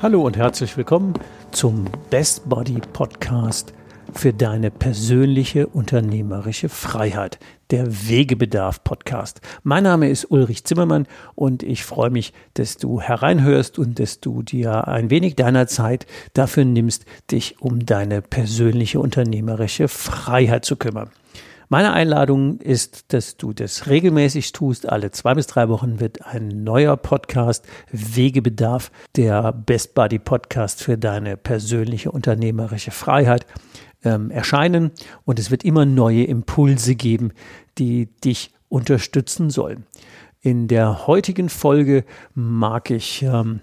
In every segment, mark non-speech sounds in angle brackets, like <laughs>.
Hallo und herzlich willkommen zum Best Body Podcast für deine persönliche unternehmerische Freiheit, der Wegebedarf Podcast. Mein Name ist Ulrich Zimmermann und ich freue mich, dass du hereinhörst und dass du dir ein wenig deiner Zeit dafür nimmst, dich um deine persönliche unternehmerische Freiheit zu kümmern. Meine Einladung ist, dass du das regelmäßig tust. Alle zwei bis drei Wochen wird ein neuer Podcast Wegebedarf, der Best Buddy Podcast für deine persönliche unternehmerische Freiheit ähm, erscheinen. Und es wird immer neue Impulse geben, die dich unterstützen sollen. In der heutigen Folge mag ich ähm,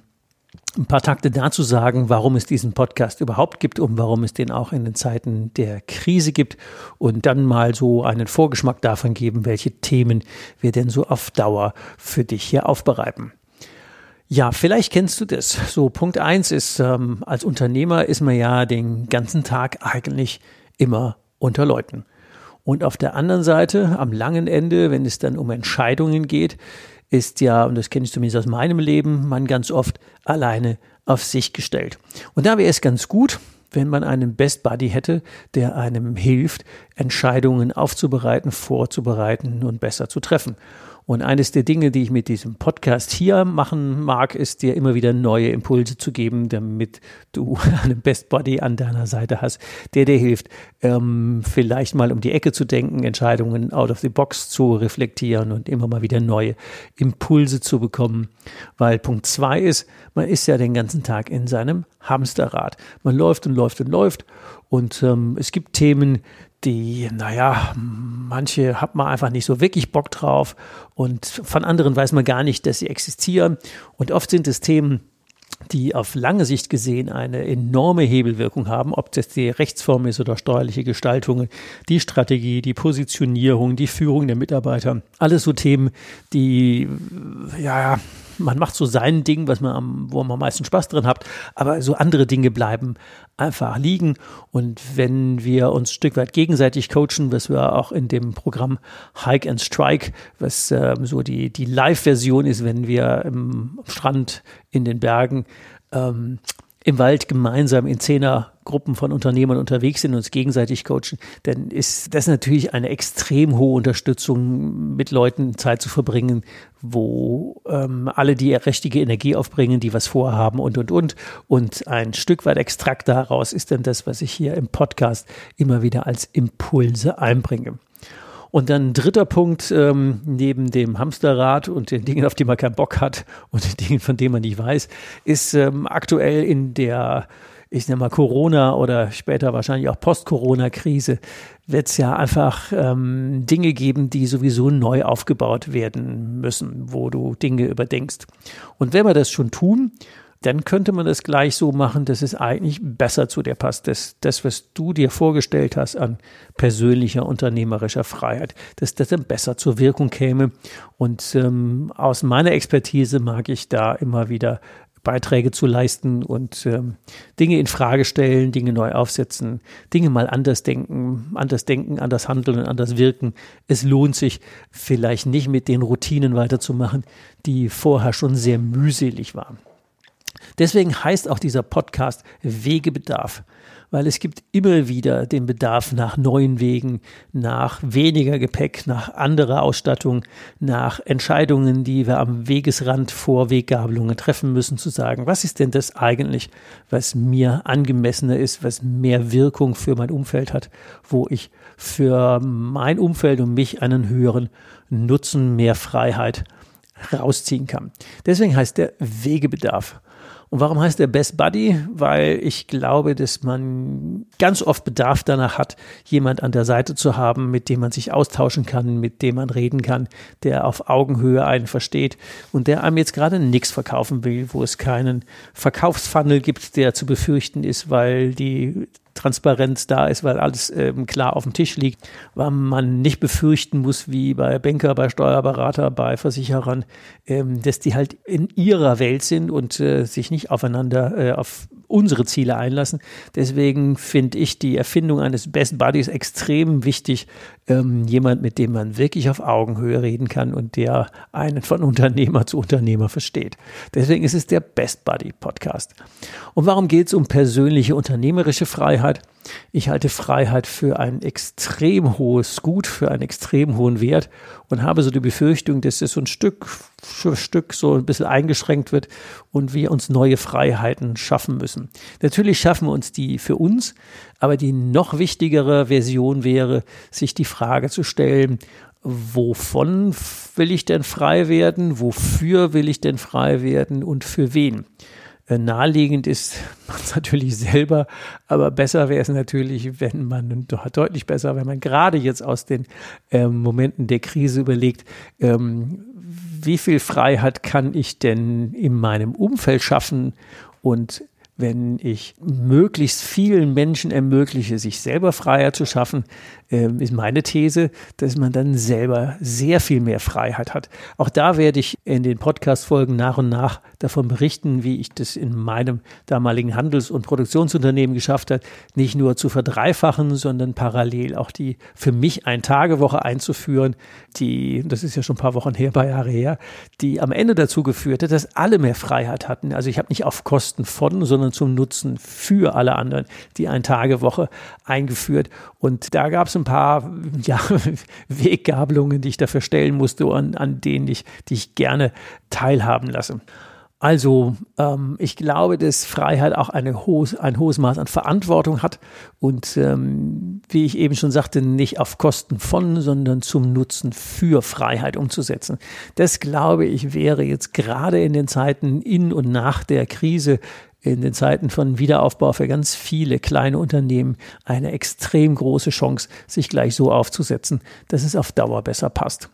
ein paar Takte dazu sagen, warum es diesen Podcast überhaupt gibt und warum es den auch in den Zeiten der Krise gibt und dann mal so einen Vorgeschmack davon geben, welche Themen wir denn so auf Dauer für dich hier aufbereiten. Ja, vielleicht kennst du das. So, Punkt eins ist, ähm, als Unternehmer ist man ja den ganzen Tag eigentlich immer unter Leuten. Und auf der anderen Seite, am langen Ende, wenn es dann um Entscheidungen geht, ist ja, und das kenne ich zumindest aus meinem Leben, man ganz oft alleine auf sich gestellt. Und da wäre es ganz gut, wenn man einen Best Buddy hätte, der einem hilft, Entscheidungen aufzubereiten, vorzubereiten und besser zu treffen. Und eines der Dinge, die ich mit diesem Podcast hier machen mag, ist dir immer wieder neue Impulse zu geben, damit du <laughs> einen Best Body an deiner Seite hast, der dir hilft, ähm, vielleicht mal um die Ecke zu denken, Entscheidungen out of the box zu reflektieren und immer mal wieder neue Impulse zu bekommen. Weil Punkt zwei ist, man ist ja den ganzen Tag in seinem Hamsterrad. Man läuft und läuft und läuft. Und ähm, es gibt Themen, die, naja, manche hat man einfach nicht so wirklich Bock drauf und von anderen weiß man gar nicht, dass sie existieren. Und oft sind es Themen, die auf lange Sicht gesehen eine enorme Hebelwirkung haben, ob das die Rechtsform ist oder steuerliche Gestaltungen, die Strategie, die Positionierung, die Führung der Mitarbeiter. Alles so Themen, die, ja, man macht so sein Ding, was man am, wo man am meisten Spaß drin hat, aber so andere Dinge bleiben einfach liegen. Und wenn wir uns ein Stück weit gegenseitig coachen, was wir auch in dem Programm Hike and Strike, was äh, so die, die Live-Version ist, wenn wir im Strand in den Bergen ähm, im Wald gemeinsam in Zehnergruppen von Unternehmern unterwegs sind und uns gegenseitig coachen, dann ist das natürlich eine extrem hohe Unterstützung, mit Leuten Zeit zu verbringen, wo ähm, alle die richtige Energie aufbringen, die was vorhaben und, und, und. Und ein Stück weit Extrakt daraus ist dann das, was ich hier im Podcast immer wieder als Impulse einbringe. Und dann dritter Punkt, ähm, neben dem Hamsterrad und den Dingen, auf die man keinen Bock hat und den Dingen, von denen man nicht weiß, ist ähm, aktuell in der ich nenne mal Corona oder später wahrscheinlich auch Post-Corona-Krise, wird es ja einfach ähm, Dinge geben, die sowieso neu aufgebaut werden müssen, wo du Dinge überdenkst. Und wenn wir das schon tun, dann könnte man das gleich so machen, dass es eigentlich besser zu dir passt. dass das, was du dir vorgestellt hast an persönlicher unternehmerischer Freiheit, dass das dann besser zur Wirkung käme. Und ähm, aus meiner Expertise mag ich da immer wieder Beiträge zu leisten und ähm, Dinge in Frage stellen, Dinge neu aufsetzen, Dinge mal anders denken, anders denken, anders handeln und anders wirken. Es lohnt sich vielleicht nicht mit den Routinen weiterzumachen, die vorher schon sehr mühselig waren. Deswegen heißt auch dieser Podcast Wegebedarf weil es gibt immer wieder den Bedarf nach neuen Wegen, nach weniger Gepäck, nach anderer Ausstattung, nach Entscheidungen, die wir am Wegesrand vor Weggabelungen treffen müssen, zu sagen, was ist denn das eigentlich, was mir angemessener ist, was mehr Wirkung für mein Umfeld hat, wo ich für mein Umfeld und mich einen höheren Nutzen, mehr Freiheit rausziehen kann. Deswegen heißt der Wegebedarf. Und warum heißt der Best Buddy? Weil ich glaube, dass man ganz oft Bedarf danach hat, jemand an der Seite zu haben, mit dem man sich austauschen kann, mit dem man reden kann, der auf Augenhöhe einen versteht und der einem jetzt gerade nichts verkaufen will, wo es keinen Verkaufsfunnel gibt, der zu befürchten ist, weil die Transparenz da ist, weil alles ähm, klar auf dem Tisch liegt, weil man nicht befürchten muss, wie bei Banker, bei Steuerberater, bei Versicherern, ähm, dass die halt in ihrer Welt sind und äh, sich nicht aufeinander äh, auf unsere Ziele einlassen. Deswegen finde ich die Erfindung eines Best Buddies extrem wichtig. Ähm, jemand, mit dem man wirklich auf Augenhöhe reden kann und der einen von Unternehmer zu Unternehmer versteht. Deswegen ist es der Best Buddy Podcast. Und warum geht es um persönliche unternehmerische Freiheit? Ich halte Freiheit für ein extrem hohes Gut, für einen extrem hohen Wert und habe so die Befürchtung, dass es so ein Stück für Stück so ein bisschen eingeschränkt wird und wir uns neue Freiheiten schaffen müssen. Natürlich schaffen wir uns die für uns, aber die noch wichtigere Version wäre, sich die Frage zu stellen, wovon will ich denn frei werden, wofür will ich denn frei werden und für wen? Äh, naheliegend ist <laughs> man natürlich selber, aber besser wäre es natürlich, wenn man, deutlich besser, wenn man gerade jetzt aus den ähm, Momenten der Krise überlegt, ähm, wie viel Freiheit kann ich denn in meinem Umfeld schaffen und wenn ich möglichst vielen Menschen ermögliche, sich selber freier zu schaffen, ähm, ist meine These, dass man dann selber sehr viel mehr Freiheit hat. Auch da werde ich in den Podcast-Folgen nach und nach davon berichten, wie ich das in meinem damaligen Handels- und Produktionsunternehmen geschafft habe, nicht nur zu verdreifachen, sondern parallel auch die für mich Ein-Tage-Woche einzuführen, die, das ist ja schon ein paar Wochen her, paar Jahre her, die am Ende dazu geführt hat, dass alle mehr Freiheit hatten. Also ich habe nicht auf Kosten von, sondern zum Nutzen für alle anderen die Ein-Tage-Woche eingeführt. Und da gab es ein paar <laughs> ja, Weggabelungen, die ich dafür stellen musste, an, an denen ich dich gerne teilhaben lasse. Also ähm, ich glaube, dass Freiheit auch hohes, ein hohes Maß an Verantwortung hat und ähm, wie ich eben schon sagte, nicht auf Kosten von, sondern zum Nutzen für Freiheit umzusetzen. Das glaube ich wäre jetzt gerade in den Zeiten in und nach der Krise in den Zeiten von Wiederaufbau für ganz viele kleine Unternehmen eine extrem große Chance, sich gleich so aufzusetzen, dass es auf Dauer besser passt.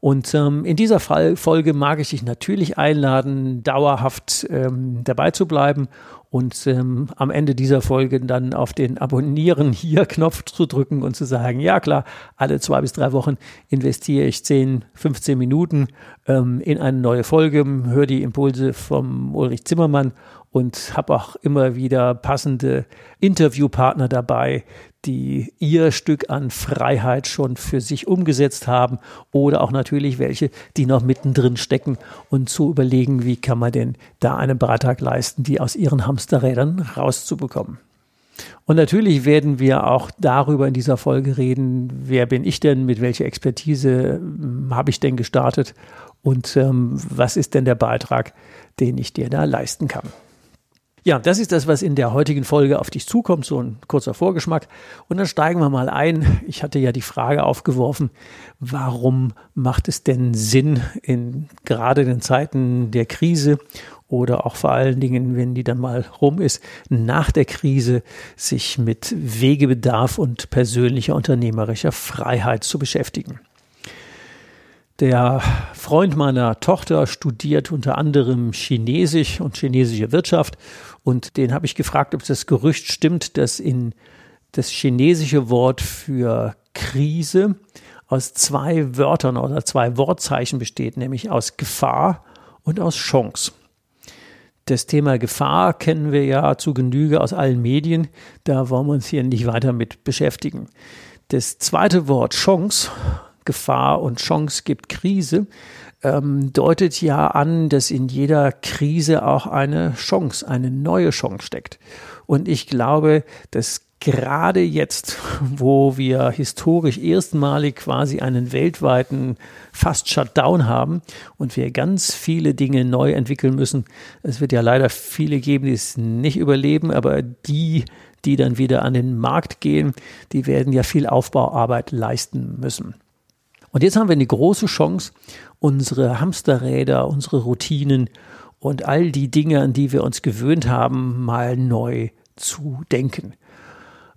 Und ähm, in dieser Fall Folge mag ich dich natürlich einladen, dauerhaft ähm, dabei zu bleiben und ähm, am Ende dieser Folge dann auf den Abonnieren <laughs> hier Knopf zu drücken und zu sagen, ja klar, alle zwei bis drei Wochen investiere ich 10, 15 Minuten ähm, in eine neue Folge, höre die Impulse vom Ulrich Zimmermann und habe auch immer wieder passende Interviewpartner dabei, die ihr Stück an Freiheit schon für sich umgesetzt haben oder auch natürlich welche, die noch mittendrin stecken und zu überlegen, wie kann man denn da einen Beitrag leisten, die aus ihren Hamsterrädern rauszubekommen. Und natürlich werden wir auch darüber in dieser Folge reden, wer bin ich denn, mit welcher Expertise hm, habe ich denn gestartet und ähm, was ist denn der Beitrag, den ich dir da leisten kann. Ja, das ist das, was in der heutigen Folge auf dich zukommt, so ein kurzer Vorgeschmack. Und dann steigen wir mal ein. Ich hatte ja die Frage aufgeworfen, warum macht es denn Sinn, in gerade in Zeiten der Krise oder auch vor allen Dingen, wenn die dann mal rum ist, nach der Krise sich mit Wegebedarf und persönlicher unternehmerischer Freiheit zu beschäftigen. Der Freund meiner Tochter studiert unter anderem Chinesisch und chinesische Wirtschaft und den habe ich gefragt, ob das Gerücht stimmt, dass in das chinesische Wort für Krise aus zwei Wörtern oder zwei Wortzeichen besteht, nämlich aus Gefahr und aus Chance. Das Thema Gefahr kennen wir ja zu Genüge aus allen Medien, da wollen wir uns hier nicht weiter mit beschäftigen. Das zweite Wort Chance Gefahr und Chance gibt Krise, ähm, deutet ja an, dass in jeder Krise auch eine Chance, eine neue Chance steckt. Und ich glaube, dass gerade jetzt, <laughs> wo wir historisch erstmalig quasi einen weltweiten fast Shutdown haben und wir ganz viele Dinge neu entwickeln müssen. Es wird ja leider viele geben, die es nicht überleben, aber die, die dann wieder an den Markt gehen, die werden ja viel Aufbauarbeit leisten müssen. Und jetzt haben wir eine große Chance, unsere Hamsterräder, unsere Routinen und all die Dinge, an die wir uns gewöhnt haben, mal neu zu denken.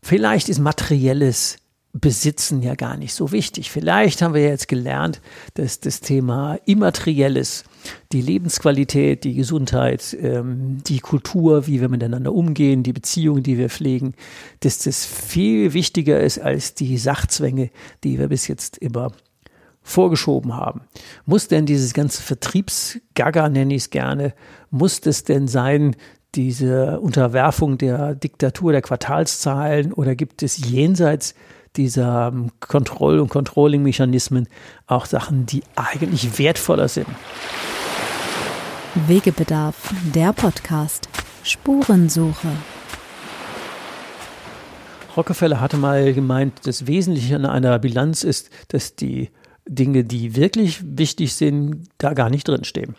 Vielleicht ist materielles Besitzen ja gar nicht so wichtig. Vielleicht haben wir jetzt gelernt, dass das Thema Immaterielles, die Lebensqualität, die Gesundheit, ähm, die Kultur, wie wir miteinander umgehen, die Beziehungen, die wir pflegen, dass das viel wichtiger ist als die Sachzwänge, die wir bis jetzt immer vorgeschoben haben. Muss denn dieses ganze Vertriebsgaga, nenne ich es gerne, muss das denn sein, diese Unterwerfung der Diktatur der Quartalszahlen oder gibt es jenseits dieser ähm, Kontroll- und Controlling-Mechanismen auch Sachen, die eigentlich wertvoller sind? Wegebedarf, der Podcast. Spurensuche. Rockefeller hatte mal gemeint, das Wesentliche an einer Bilanz ist, dass die Dinge, die wirklich wichtig sind, da gar nicht drinstehen.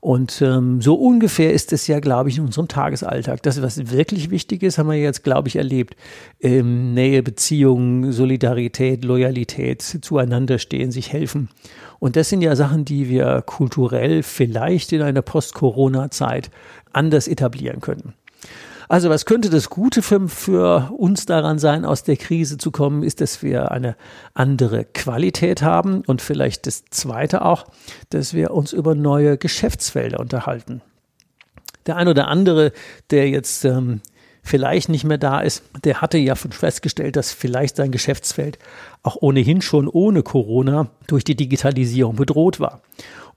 Und ähm, so ungefähr ist es ja, glaube ich, in unserem Tagesalltag. Das, was wirklich wichtig ist, haben wir jetzt, glaube ich, erlebt. Ähm, Nähe, Beziehungen, Solidarität, Loyalität, zueinander stehen, sich helfen. Und das sind ja Sachen, die wir kulturell vielleicht in einer Post-Corona-Zeit anders etablieren können. Also was könnte das Gute für, für uns daran sein, aus der Krise zu kommen, ist, dass wir eine andere Qualität haben und vielleicht das Zweite auch, dass wir uns über neue Geschäftsfelder unterhalten. Der ein oder andere, der jetzt ähm, vielleicht nicht mehr da ist, der hatte ja festgestellt, dass vielleicht sein Geschäftsfeld auch ohnehin schon ohne Corona durch die Digitalisierung bedroht war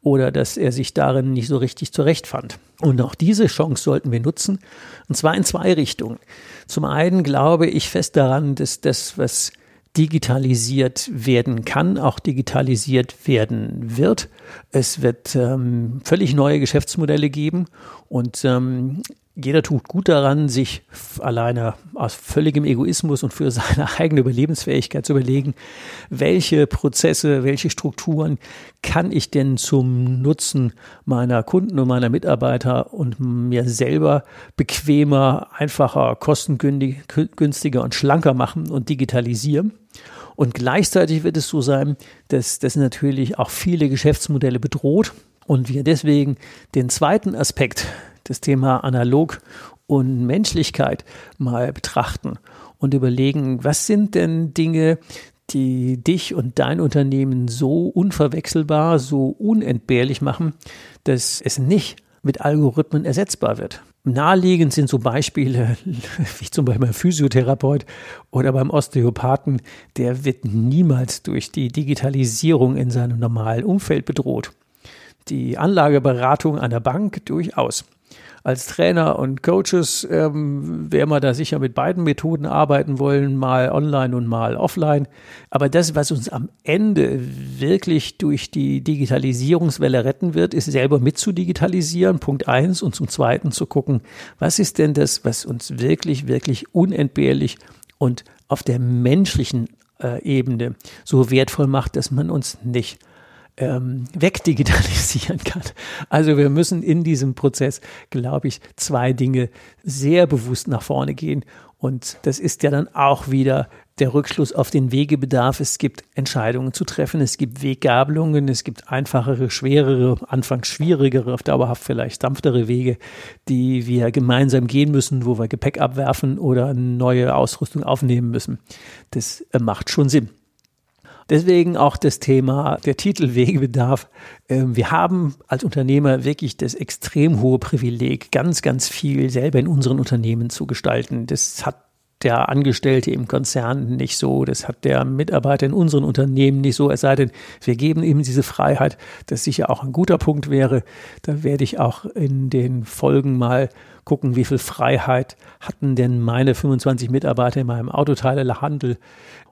oder dass er sich darin nicht so richtig zurechtfand. Und auch diese Chance sollten wir nutzen, und zwar in zwei Richtungen. Zum einen glaube ich fest daran, dass das, was digitalisiert werden kann, auch digitalisiert werden wird. Es wird ähm, völlig neue Geschäftsmodelle geben und ähm, jeder tut gut daran, sich alleine aus völligem Egoismus und für seine <laughs> eigene Überlebensfähigkeit zu überlegen, welche Prozesse, welche Strukturen kann ich denn zum Nutzen meiner Kunden und meiner Mitarbeiter und mir selber bequemer, einfacher, kostengünstiger und schlanker machen und digitalisieren. Und gleichzeitig wird es so sein, dass das natürlich auch viele Geschäftsmodelle bedroht und wir deswegen den zweiten Aspekt das Thema Analog und Menschlichkeit mal betrachten und überlegen, was sind denn Dinge, die dich und dein Unternehmen so unverwechselbar, so unentbehrlich machen, dass es nicht mit Algorithmen ersetzbar wird. Naheliegend sind so Beispiele, <laughs> wie zum Beispiel beim Physiotherapeut oder beim Osteopathen, der wird niemals durch die Digitalisierung in seinem normalen Umfeld bedroht. Die Anlageberatung einer Bank durchaus als Trainer und Coaches ähm, werden wir da sicher mit beiden Methoden arbeiten wollen, mal online und mal offline. Aber das, was uns am Ende wirklich durch die Digitalisierungswelle retten wird, ist selber mit zu digitalisieren, Punkt eins, und zum Zweiten zu gucken, was ist denn das, was uns wirklich, wirklich unentbehrlich und auf der menschlichen äh, Ebene so wertvoll macht, dass man uns nicht ähm, wegdigitalisieren kann. Also wir müssen in diesem Prozess, glaube ich, zwei Dinge sehr bewusst nach vorne gehen. Und das ist ja dann auch wieder der Rückschluss auf den Wegebedarf. Es gibt Entscheidungen zu treffen, es gibt Weggabelungen, es gibt einfachere, schwerere, anfangs schwierigere, auf dauerhaft vielleicht sanftere Wege, die wir gemeinsam gehen müssen, wo wir Gepäck abwerfen oder neue Ausrüstung aufnehmen müssen. Das äh, macht schon Sinn. Deswegen auch das Thema der Titel Wegebedarf. Ähm, wir haben als Unternehmer wirklich das extrem hohe Privileg, ganz, ganz viel selber in unseren Unternehmen zu gestalten. Das hat der Angestellte im Konzern nicht so, das hat der Mitarbeiter in unseren Unternehmen nicht so, es sei denn, wir geben ihm diese Freiheit, das sicher auch ein guter Punkt wäre. Da werde ich auch in den Folgen mal gucken, wie viel Freiheit hatten denn meine 25 Mitarbeiter in meinem Autoteilehandel.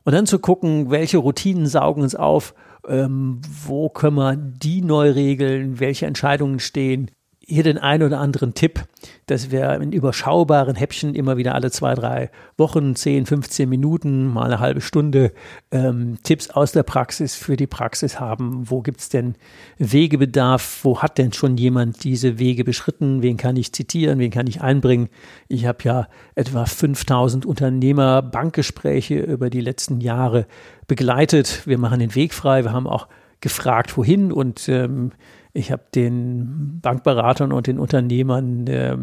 Und dann zu gucken, welche Routinen saugen uns auf, ähm, wo können wir die neu regeln, welche Entscheidungen stehen, hier den einen oder anderen Tipp, dass wir in überschaubaren Häppchen immer wieder alle zwei, drei Wochen, 10, 15 Minuten, mal eine halbe Stunde ähm, Tipps aus der Praxis für die Praxis haben. Wo gibt's denn Wegebedarf? Wo hat denn schon jemand diese Wege beschritten? Wen kann ich zitieren? Wen kann ich einbringen? Ich habe ja etwa 5000 Unternehmer Bankgespräche über die letzten Jahre begleitet. Wir machen den Weg frei. Wir haben auch gefragt, wohin und ähm, ich habe den Bankberatern und den Unternehmern äh,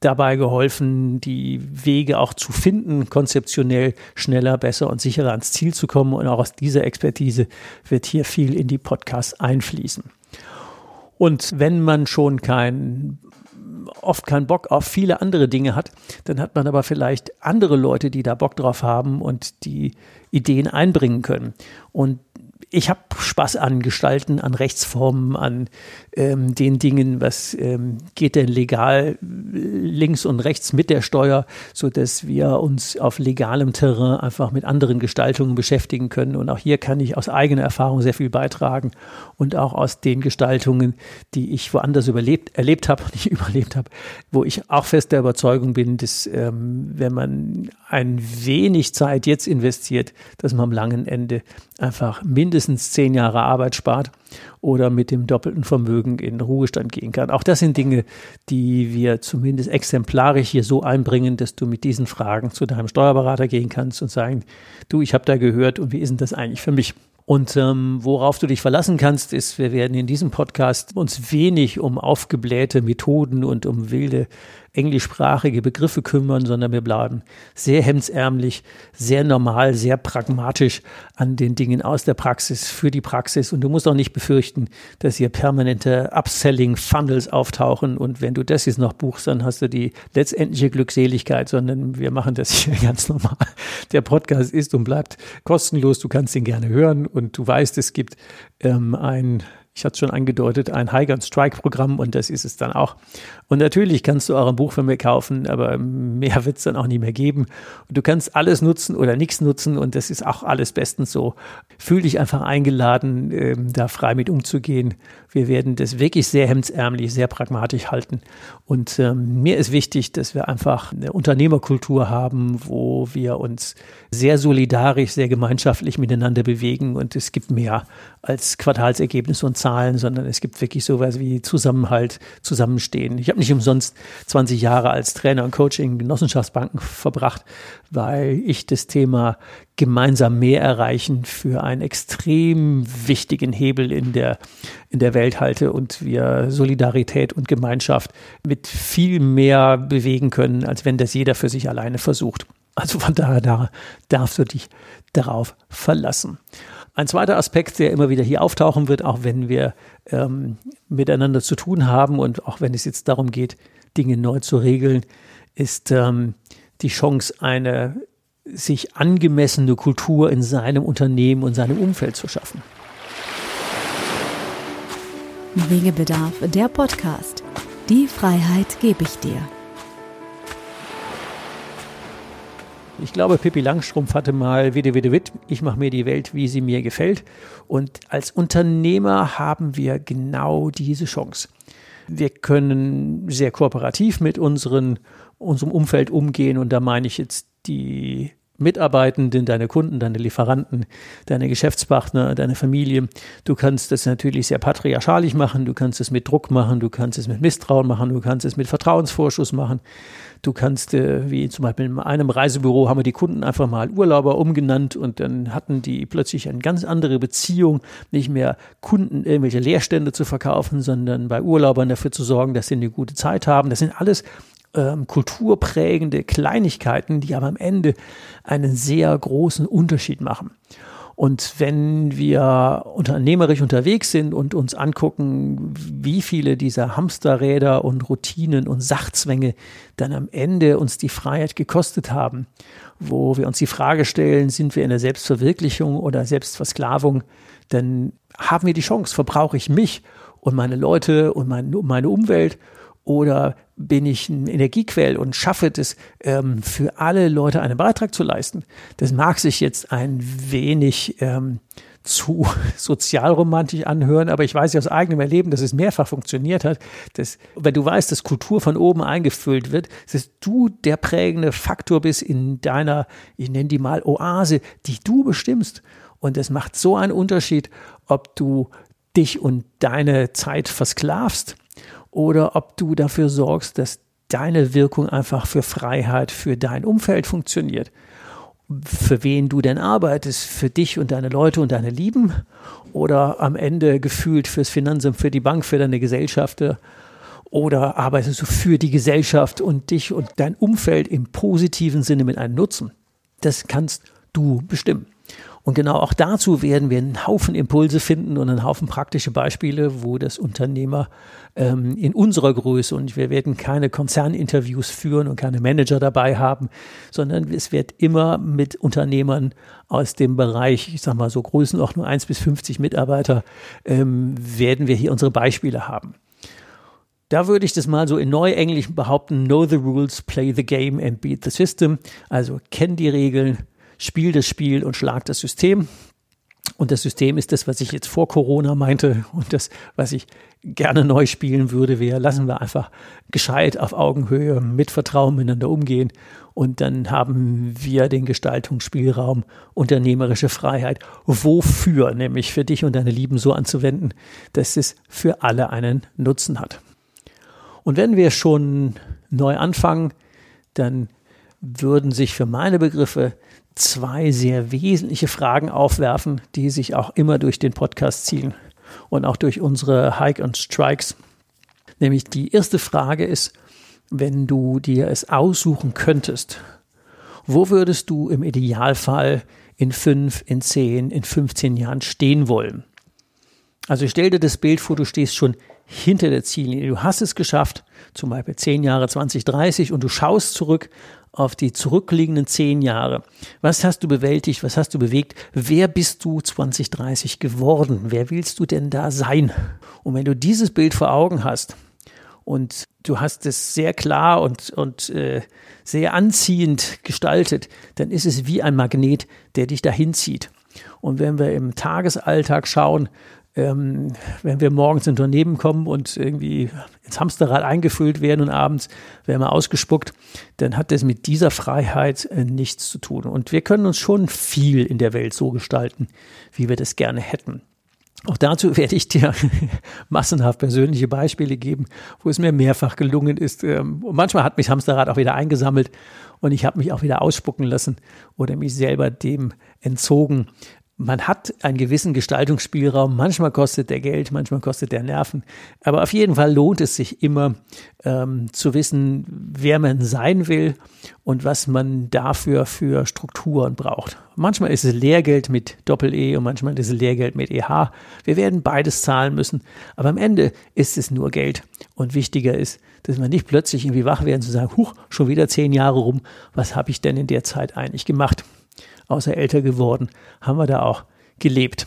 dabei geholfen, die Wege auch zu finden, konzeptionell schneller, besser und sicherer ans Ziel zu kommen. Und auch aus dieser Expertise wird hier viel in die Podcasts einfließen. Und wenn man schon kein oft keinen Bock auf viele andere Dinge hat, dann hat man aber vielleicht andere Leute, die da Bock drauf haben und die Ideen einbringen können. Und ich habe Spaß an Gestalten, an Rechtsformen, an ähm, den Dingen, was ähm, geht denn legal links und rechts mit der Steuer, so dass wir uns auf legalem Terrain einfach mit anderen Gestaltungen beschäftigen können. Und auch hier kann ich aus eigener Erfahrung sehr viel beitragen und auch aus den Gestaltungen, die ich woanders überlebt, erlebt habe, <laughs> nicht überlebt habe, wo ich auch fest der Überzeugung bin, dass ähm, wenn man ein wenig Zeit jetzt investiert, dass man am langen Ende einfach mindestens zehn Jahre Arbeit spart oder mit dem doppelten Vermögen in Ruhestand gehen kann. Auch das sind Dinge, die wir zumindest exemplarisch hier so einbringen, dass du mit diesen Fragen zu deinem Steuerberater gehen kannst und sagen, du, ich habe da gehört und wie ist denn das eigentlich für mich? Und ähm, worauf du dich verlassen kannst, ist, wir werden in diesem Podcast uns wenig um aufgeblähte Methoden und um wilde englischsprachige Begriffe kümmern, sondern wir bleiben sehr hemdsärmlich, sehr normal, sehr pragmatisch an den Dingen aus der Praxis für die Praxis. Und du musst auch nicht befürchten, dass hier permanente Upselling-Funnels auftauchen. Und wenn du das jetzt noch buchst, dann hast du die letztendliche Glückseligkeit, sondern wir machen das hier <laughs> ganz normal. Der Podcast ist und bleibt kostenlos. Du kannst ihn gerne hören und du weißt, es gibt ähm, ein ich hatte es schon angedeutet, ein High Gun Strike Programm und das ist es dann auch. Und natürlich kannst du auch ein Buch von mir kaufen, aber mehr <laughs> wird es dann auch nicht mehr geben. Und du kannst alles nutzen oder nichts nutzen und das ist auch alles bestens so. Fühl dich einfach eingeladen, ähm, da frei mit umzugehen. Wir werden das wirklich sehr hemdsärmlich, sehr pragmatisch halten. Und ähm, mir ist wichtig, dass wir einfach eine Unternehmerkultur haben, wo wir uns sehr solidarisch, sehr gemeinschaftlich miteinander bewegen. Und es gibt mehr als Quartalsergebnisse und Zahlen, sondern es gibt wirklich sowas wie Zusammenhalt, Zusammenstehen. Ich habe nicht umsonst 20 Jahre als Trainer und Coach in Genossenschaftsbanken verbracht, weil ich das Thema gemeinsam mehr erreichen für einen extrem wichtigen Hebel in der, in der Welt halte und wir Solidarität und Gemeinschaft mit viel mehr bewegen können, als wenn das jeder für sich alleine versucht. Also von daher da darfst du dich darauf verlassen. Ein zweiter Aspekt, der immer wieder hier auftauchen wird, auch wenn wir ähm, miteinander zu tun haben und auch wenn es jetzt darum geht, Dinge neu zu regeln, ist ähm, die Chance, eine sich angemessene Kultur in seinem Unternehmen und seinem Umfeld zu schaffen. Wegebedarf, der Podcast. Die Freiheit gebe ich dir. Ich glaube, Pippi Langstrumpf hatte mal Witte, Witte, Witt, ich mache mir die Welt, wie sie mir gefällt. Und als Unternehmer haben wir genau diese Chance. Wir können sehr kooperativ mit unseren, unserem Umfeld umgehen und da meine ich jetzt die Mitarbeitenden, deine Kunden, deine Lieferanten, deine Geschäftspartner, deine Familie. Du kannst das natürlich sehr patriarchalisch machen, du kannst es mit Druck machen, du kannst es mit Misstrauen machen, du kannst es mit Vertrauensvorschuss machen. Du kannst, äh, wie zum Beispiel in einem Reisebüro, haben wir die Kunden einfach mal Urlauber umgenannt und dann hatten die plötzlich eine ganz andere Beziehung, nicht mehr Kunden irgendwelche Leerstände zu verkaufen, sondern bei Urlaubern dafür zu sorgen, dass sie eine gute Zeit haben. Das sind alles ähm, kulturprägende Kleinigkeiten, die aber am Ende einen sehr großen Unterschied machen. Und wenn wir unternehmerisch unterwegs sind und uns angucken, wie viele dieser Hamsterräder und Routinen und Sachzwänge dann am Ende uns die Freiheit gekostet haben, wo wir uns die Frage stellen, sind wir in der Selbstverwirklichung oder Selbstversklavung, dann haben wir die Chance, verbrauche ich mich und meine Leute und mein, meine Umwelt oder bin ich ein Energiequell und schaffe es, ähm, für alle Leute einen Beitrag zu leisten? Das mag sich jetzt ein wenig ähm, zu <laughs> sozialromantisch anhören, aber ich weiß ja aus eigenem Erleben, dass es mehrfach funktioniert hat. Dass, wenn du weißt, dass Kultur von oben eingefüllt wird, dass du der prägende Faktor bist in deiner, ich nenne die mal Oase, die du bestimmst. Und es macht so einen Unterschied, ob du dich und deine Zeit versklavst oder ob du dafür sorgst, dass deine Wirkung einfach für Freiheit, für dein Umfeld funktioniert. Für wen du denn arbeitest, für dich und deine Leute und deine Lieben oder am Ende gefühlt fürs Finanzamt, für die Bank, für deine Gesellschaft oder arbeitest du für die Gesellschaft und dich und dein Umfeld im positiven Sinne mit einem Nutzen. Das kannst du bestimmen. Und genau auch dazu werden wir einen Haufen Impulse finden und einen Haufen praktische Beispiele, wo das Unternehmer ähm, in unserer Größe und wir werden keine Konzerninterviews führen und keine Manager dabei haben, sondern es wird immer mit Unternehmern aus dem Bereich, ich sag mal so Größenordnung 1 bis 50 Mitarbeiter, ähm, werden wir hier unsere Beispiele haben. Da würde ich das mal so in Neuenglisch behaupten, know the rules, play the game and beat the system. Also kenn die Regeln, spiel das Spiel und schlag das System. Und das System ist das, was ich jetzt vor Corona meinte und das, was ich gerne neu spielen würde, wäre, lassen wir einfach gescheit auf Augenhöhe mit Vertrauen miteinander umgehen und dann haben wir den Gestaltungsspielraum, unternehmerische Freiheit. Wofür? Nämlich für dich und deine Lieben so anzuwenden, dass es für alle einen Nutzen hat. Und wenn wir schon neu anfangen, dann würden sich für meine Begriffe zwei sehr wesentliche Fragen aufwerfen, die sich auch immer durch den Podcast ziehen und auch durch unsere Hike und Strikes. Nämlich die erste Frage ist, wenn du dir es aussuchen könntest, wo würdest du im Idealfall in fünf, in zehn, in 15 Jahren stehen wollen? Also stell dir das Bild vor, du stehst schon hinter der Ziellinie. Du hast es geschafft, zum Beispiel 10 Jahre, 20, 30 und du schaust zurück auf die zurückliegenden zehn Jahre. Was hast du bewältigt? Was hast du bewegt? Wer bist du 2030 geworden? Wer willst du denn da sein? Und wenn du dieses Bild vor Augen hast und du hast es sehr klar und, und äh, sehr anziehend gestaltet, dann ist es wie ein Magnet, der dich dahin zieht. Und wenn wir im Tagesalltag schauen, ähm, wenn wir morgens ins Unternehmen kommen und irgendwie ins Hamsterrad eingefüllt werden und abends werden wir ausgespuckt, dann hat das mit dieser Freiheit äh, nichts zu tun. Und wir können uns schon viel in der Welt so gestalten, wie wir das gerne hätten. Auch dazu <laughs> werde ich dir <laughs> massenhaft persönliche Beispiele geben, wo es mir mehrfach gelungen ist. Ähm, und manchmal hat mich Hamsterrad auch wieder eingesammelt und ich habe mich auch wieder ausspucken lassen oder mich selber dem entzogen man hat einen gewissen Gestaltungsspielraum. Manchmal kostet der Geld, manchmal kostet der Nerven. Aber auf jeden Fall lohnt es sich immer ähm, zu wissen, wer man sein will und was man dafür für Strukturen braucht. Manchmal ist es Lehrgeld mit Doppel-E und manchmal ist es Lehrgeld mit EH. Wir werden beides zahlen müssen. Aber am Ende ist es nur Geld. Und wichtiger ist, dass man nicht plötzlich irgendwie wach werden zu sagen, huch, schon wieder zehn Jahre rum. Was habe ich denn in der Zeit eigentlich gemacht? Außer älter geworden, haben wir da auch gelebt.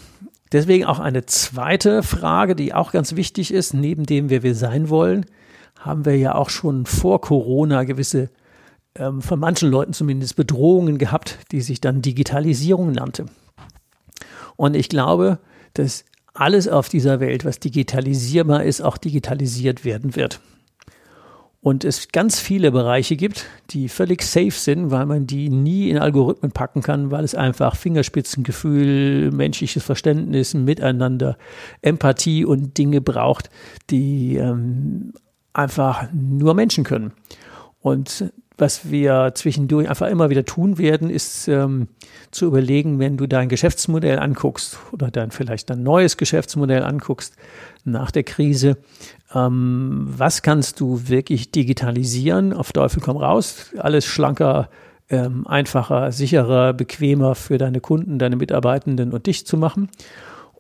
Deswegen auch eine zweite Frage, die auch ganz wichtig ist, neben dem, wer wir sein wollen, haben wir ja auch schon vor Corona gewisse, ähm, von manchen Leuten zumindest, Bedrohungen gehabt, die sich dann Digitalisierung nannte. Und ich glaube, dass alles auf dieser Welt, was digitalisierbar ist, auch digitalisiert werden wird und es ganz viele Bereiche gibt, die völlig safe sind, weil man die nie in Algorithmen packen kann, weil es einfach Fingerspitzengefühl, menschliches Verständnis, Miteinander, Empathie und Dinge braucht, die ähm, einfach nur Menschen können. Und was wir zwischendurch einfach immer wieder tun werden, ist ähm, zu überlegen, wenn du dein Geschäftsmodell anguckst oder dann vielleicht dein neues Geschäftsmodell anguckst nach der Krise, ähm, was kannst du wirklich digitalisieren? Auf Teufel komm raus, alles schlanker ähm, einfacher, sicherer, bequemer für deine Kunden, deine Mitarbeitenden und dich zu machen.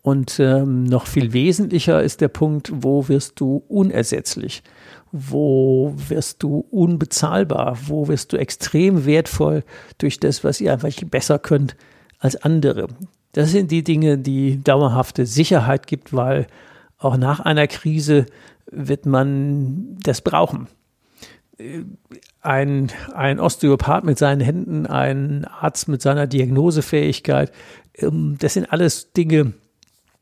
Und ähm, noch viel wesentlicher ist der Punkt, wo wirst du unersetzlich? Wo wirst du unbezahlbar? Wo wirst du extrem wertvoll durch das, was ihr einfach besser könnt als andere? Das sind die Dinge, die dauerhafte Sicherheit gibt, weil auch nach einer Krise wird man das brauchen. Ein, ein Osteopath mit seinen Händen, ein Arzt mit seiner Diagnosefähigkeit, ähm, das sind alles Dinge,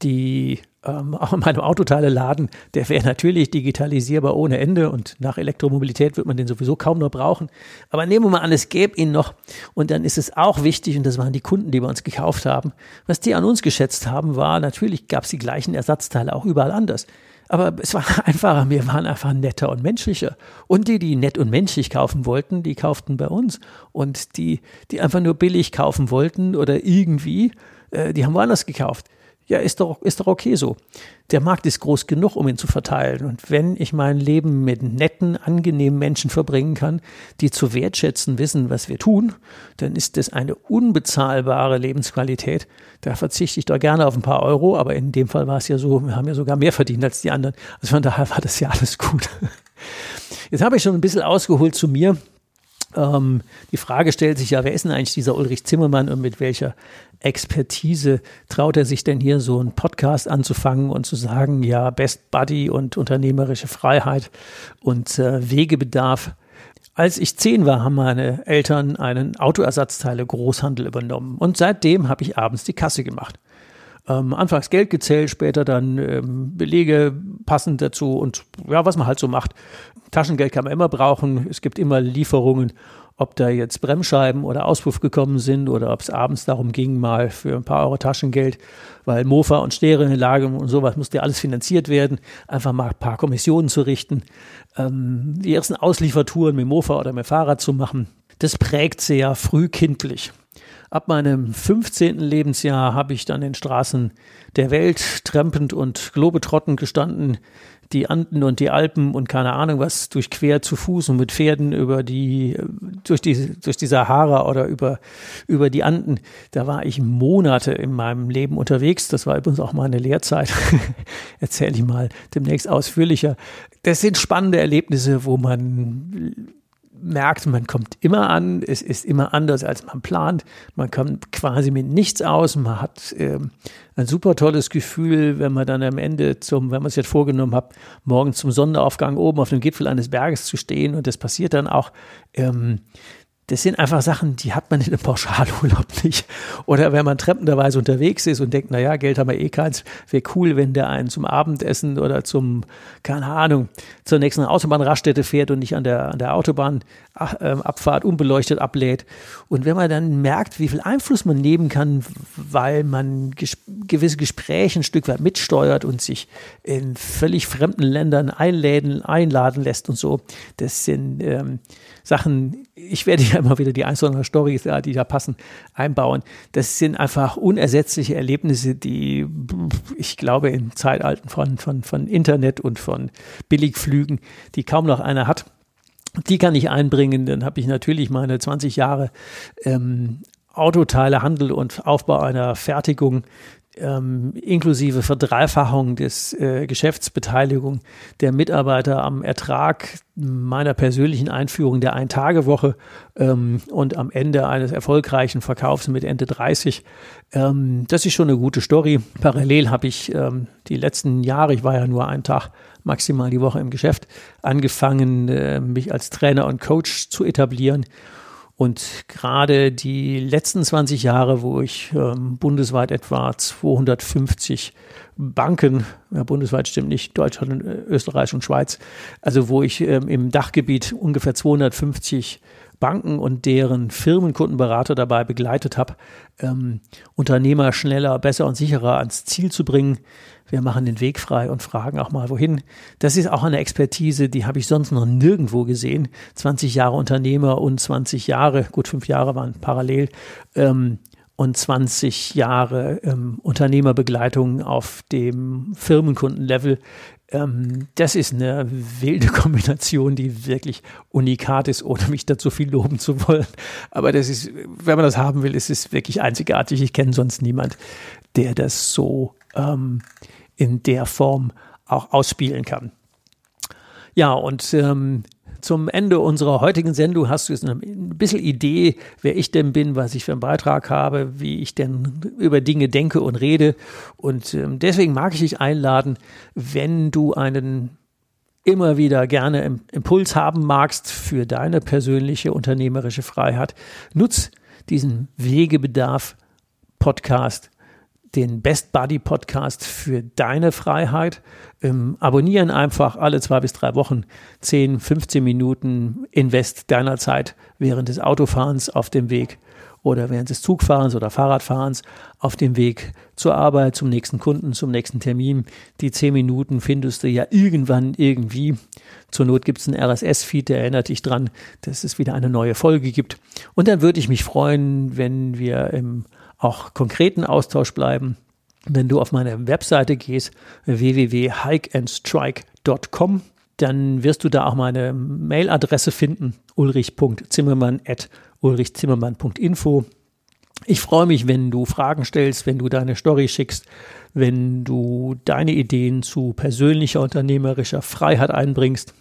die ähm, <laughs> auch in meinem Autoteile-Laden, der wäre natürlich digitalisierbar ohne Ende und nach Elektromobilität wird man den sowieso kaum noch brauchen. Aber nehmen wir mal an, es gäbe ihn noch und dann ist es auch wichtig, und das waren die Kunden, die bei uns gekauft haben, was die an uns geschätzt haben, war, natürlich gab es die gleichen Ersatzteile auch überall anders. Aber es war <laughs> einfacher, wir waren einfach netter und menschlicher. Und die, die nett und menschlich kaufen wollten, die kauften bei uns. Und die, die einfach nur billig kaufen wollten oder irgendwie, äh, die haben woanders gekauft. Ja, ist doch, ist doch okay so. Der Markt ist groß genug, um ihn zu verteilen. Und wenn ich mein Leben mit netten, angenehmen Menschen verbringen kann, die zu wertschätzen wissen, was wir tun, dann ist das eine unbezahlbare Lebensqualität. Da verzichte ich doch gerne auf ein paar Euro, aber in dem Fall war es ja so, wir haben ja sogar mehr verdient als die anderen. Also von daher war das ja alles gut. <laughs> Jetzt habe ich schon ein bisschen ausgeholt zu mir. Ähm, die Frage stellt sich ja, wer ist denn eigentlich dieser Ulrich Zimmermann und mit welcher Expertise traut er sich denn hier so einen Podcast anzufangen und zu sagen, ja, Best Buddy und unternehmerische Freiheit und äh, Wegebedarf. Als ich zehn war, haben meine Eltern einen Autoersatzteile-Großhandel übernommen und seitdem habe ich abends die Kasse gemacht. Ähm, anfangs Geld gezählt, später dann ähm, Belege passend dazu und ja, was man halt so macht. Taschengeld kann man immer brauchen. Es gibt immer Lieferungen, ob da jetzt Bremsscheiben oder Auspuff gekommen sind oder ob es abends darum ging, mal für ein paar Euro Taschengeld, weil Mofa und Stereoanlage und sowas musste ja alles finanziert werden, einfach mal ein paar Kommissionen zu richten, ähm, die ersten Ausliefertouren mit Mofa oder mit Fahrrad zu machen. Das prägt sehr frühkindlich. Ab meinem 15. Lebensjahr habe ich dann in Straßen der Welt trempend und globetrottend gestanden, die Anden und die Alpen und keine Ahnung was durchquert zu Fuß und mit Pferden über die, durch die, durch die Sahara oder über, über die Anden. Da war ich Monate in meinem Leben unterwegs. Das war übrigens auch meine Lehrzeit. <laughs> Erzähle ich mal demnächst ausführlicher. Das sind spannende Erlebnisse, wo man merkt, man kommt immer an, es ist immer anders, als man plant. Man kommt quasi mit nichts aus. Man hat äh, ein super tolles Gefühl, wenn man dann am Ende zum, wenn man es jetzt vorgenommen hat, morgen zum Sonnenaufgang oben auf dem Gipfel eines Berges zu stehen. Und das passiert dann auch. Ähm, das sind einfach Sachen, die hat man in einem Pauschalurlaub <laughs> nicht. Oder wenn man treppenderweise unterwegs ist und denkt, naja, Geld haben wir eh keins, wäre cool, wenn der einen zum Abendessen oder zum, keine Ahnung, zur nächsten Autobahnraststätte fährt und nicht an der, an der Autobahnabfahrt unbeleuchtet ablädt. Und wenn man dann merkt, wie viel Einfluss man nehmen kann, weil man ges gewisse Gespräche ein Stück weit mitsteuert und sich in völlig fremden Ländern einladen, einladen lässt und so, das sind ähm, Sachen, ich werde ja immer wieder die einzelnen Storys, die da passen, einbauen. Das sind einfach unersetzliche Erlebnisse, die ich glaube in Zeitalten von, von, von Internet und von Billigflügen, die kaum noch einer hat. Die kann ich einbringen, dann habe ich natürlich meine 20 Jahre ähm, Autoteile, Handel und Aufbau einer Fertigung ähm, inklusive Verdreifachung des äh, Geschäftsbeteiligung der Mitarbeiter am Ertrag meiner persönlichen Einführung der Ein-Tage-Woche ähm, und am Ende eines erfolgreichen Verkaufs mit Ende 30. Ähm, das ist schon eine gute Story. Parallel habe ich ähm, die letzten Jahre, ich war ja nur einen Tag maximal die Woche im Geschäft, angefangen, äh, mich als Trainer und Coach zu etablieren und gerade die letzten 20 Jahre, wo ich ähm, bundesweit etwa 250 Banken, ja, bundesweit stimmt nicht, Deutschland, Österreich und Schweiz, also wo ich ähm, im Dachgebiet ungefähr 250 Banken und deren Firmenkundenberater dabei begleitet habe, ähm, Unternehmer schneller, besser und sicherer ans Ziel zu bringen, wir machen den Weg frei und fragen auch mal wohin. Das ist auch eine Expertise, die habe ich sonst noch nirgendwo gesehen. 20 Jahre Unternehmer und 20 Jahre, gut fünf Jahre waren parallel, ähm, und 20 Jahre ähm, Unternehmerbegleitung auf dem Firmenkundenlevel Ähm, das ist eine wilde <laughs> Kombination, die wirklich unikat ist, ohne mich dazu viel loben zu wollen. Aber das ist, wenn man das haben will, ist es wirklich einzigartig. Ich kenne sonst niemand, der das so ähm, in der Form auch ausspielen kann. Ja, und ähm, zum Ende unserer heutigen Sendung hast du jetzt ein bisschen Idee, wer ich denn bin, was ich für einen Beitrag habe, wie ich denn über Dinge denke und rede. Und ähm, deswegen mag ich dich einladen, wenn du einen immer wieder gerne Impuls haben magst für deine persönliche unternehmerische Freiheit, nutz diesen Wegebedarf Podcast den Best Buddy Podcast für deine Freiheit. Ähm, abonnieren einfach alle zwei bis drei Wochen 10, 15 Minuten Invest deiner Zeit während des Autofahrens auf dem Weg oder während des Zugfahrens oder Fahrradfahrens auf dem Weg zur Arbeit, zum nächsten Kunden, zum nächsten Termin. Die zehn Minuten findest du ja irgendwann irgendwie. Zur Not gibt es einen RSS-Feed, der erinnert dich dran, dass es wieder eine neue Folge gibt. Und dann würde ich mich freuen, wenn wir im auch konkreten Austausch bleiben. Wenn du auf meine Webseite gehst, www.hikeandstrike.com, dann wirst du da auch meine Mailadresse finden, ulrich.zimmermann.ulrichzimmermann.info. Ich freue mich, wenn du Fragen stellst, wenn du deine Story schickst, wenn du deine Ideen zu persönlicher unternehmerischer Freiheit einbringst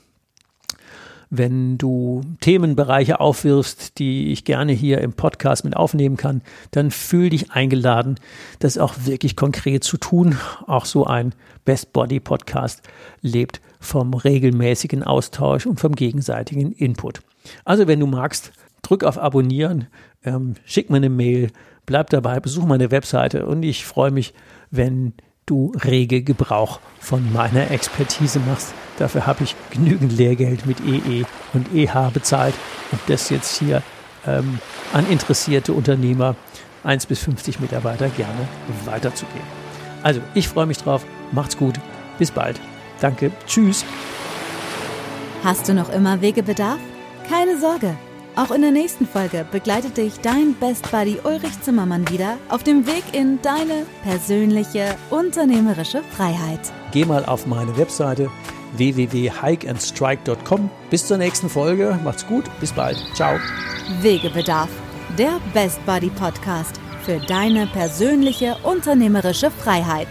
wenn du Themenbereiche aufwirfst, die ich gerne hier im Podcast mit aufnehmen kann, dann fühl dich eingeladen, das auch wirklich konkret zu tun. Auch so ein Best Body Podcast lebt vom regelmäßigen Austausch und vom gegenseitigen Input. Also wenn du magst, drück auf Abonnieren, ähm, schick mir eine Mail, bleib dabei, besuch meine Webseite und ich freue mich, wenn du rege Gebrauch von meiner Expertise machst. Dafür habe ich genügend Lehrgeld mit EE e und EH bezahlt, um das jetzt hier ähm, an interessierte Unternehmer 1 bis 50 Mitarbeiter gerne weiterzugeben. Also, ich freue mich drauf. Macht's gut. Bis bald. Danke. Tschüss. Hast du noch immer Wegebedarf? Keine Sorge. Auch in der nächsten Folge begleitet dich dein Best Buddy Ulrich Zimmermann wieder auf dem Weg in deine persönliche unternehmerische Freiheit. Geh mal auf meine Webseite www.hikeandstrike.com. Bis zur nächsten Folge. Macht's gut. Bis bald. Ciao. Wegebedarf. Der Best Buddy Podcast für deine persönliche unternehmerische Freiheit.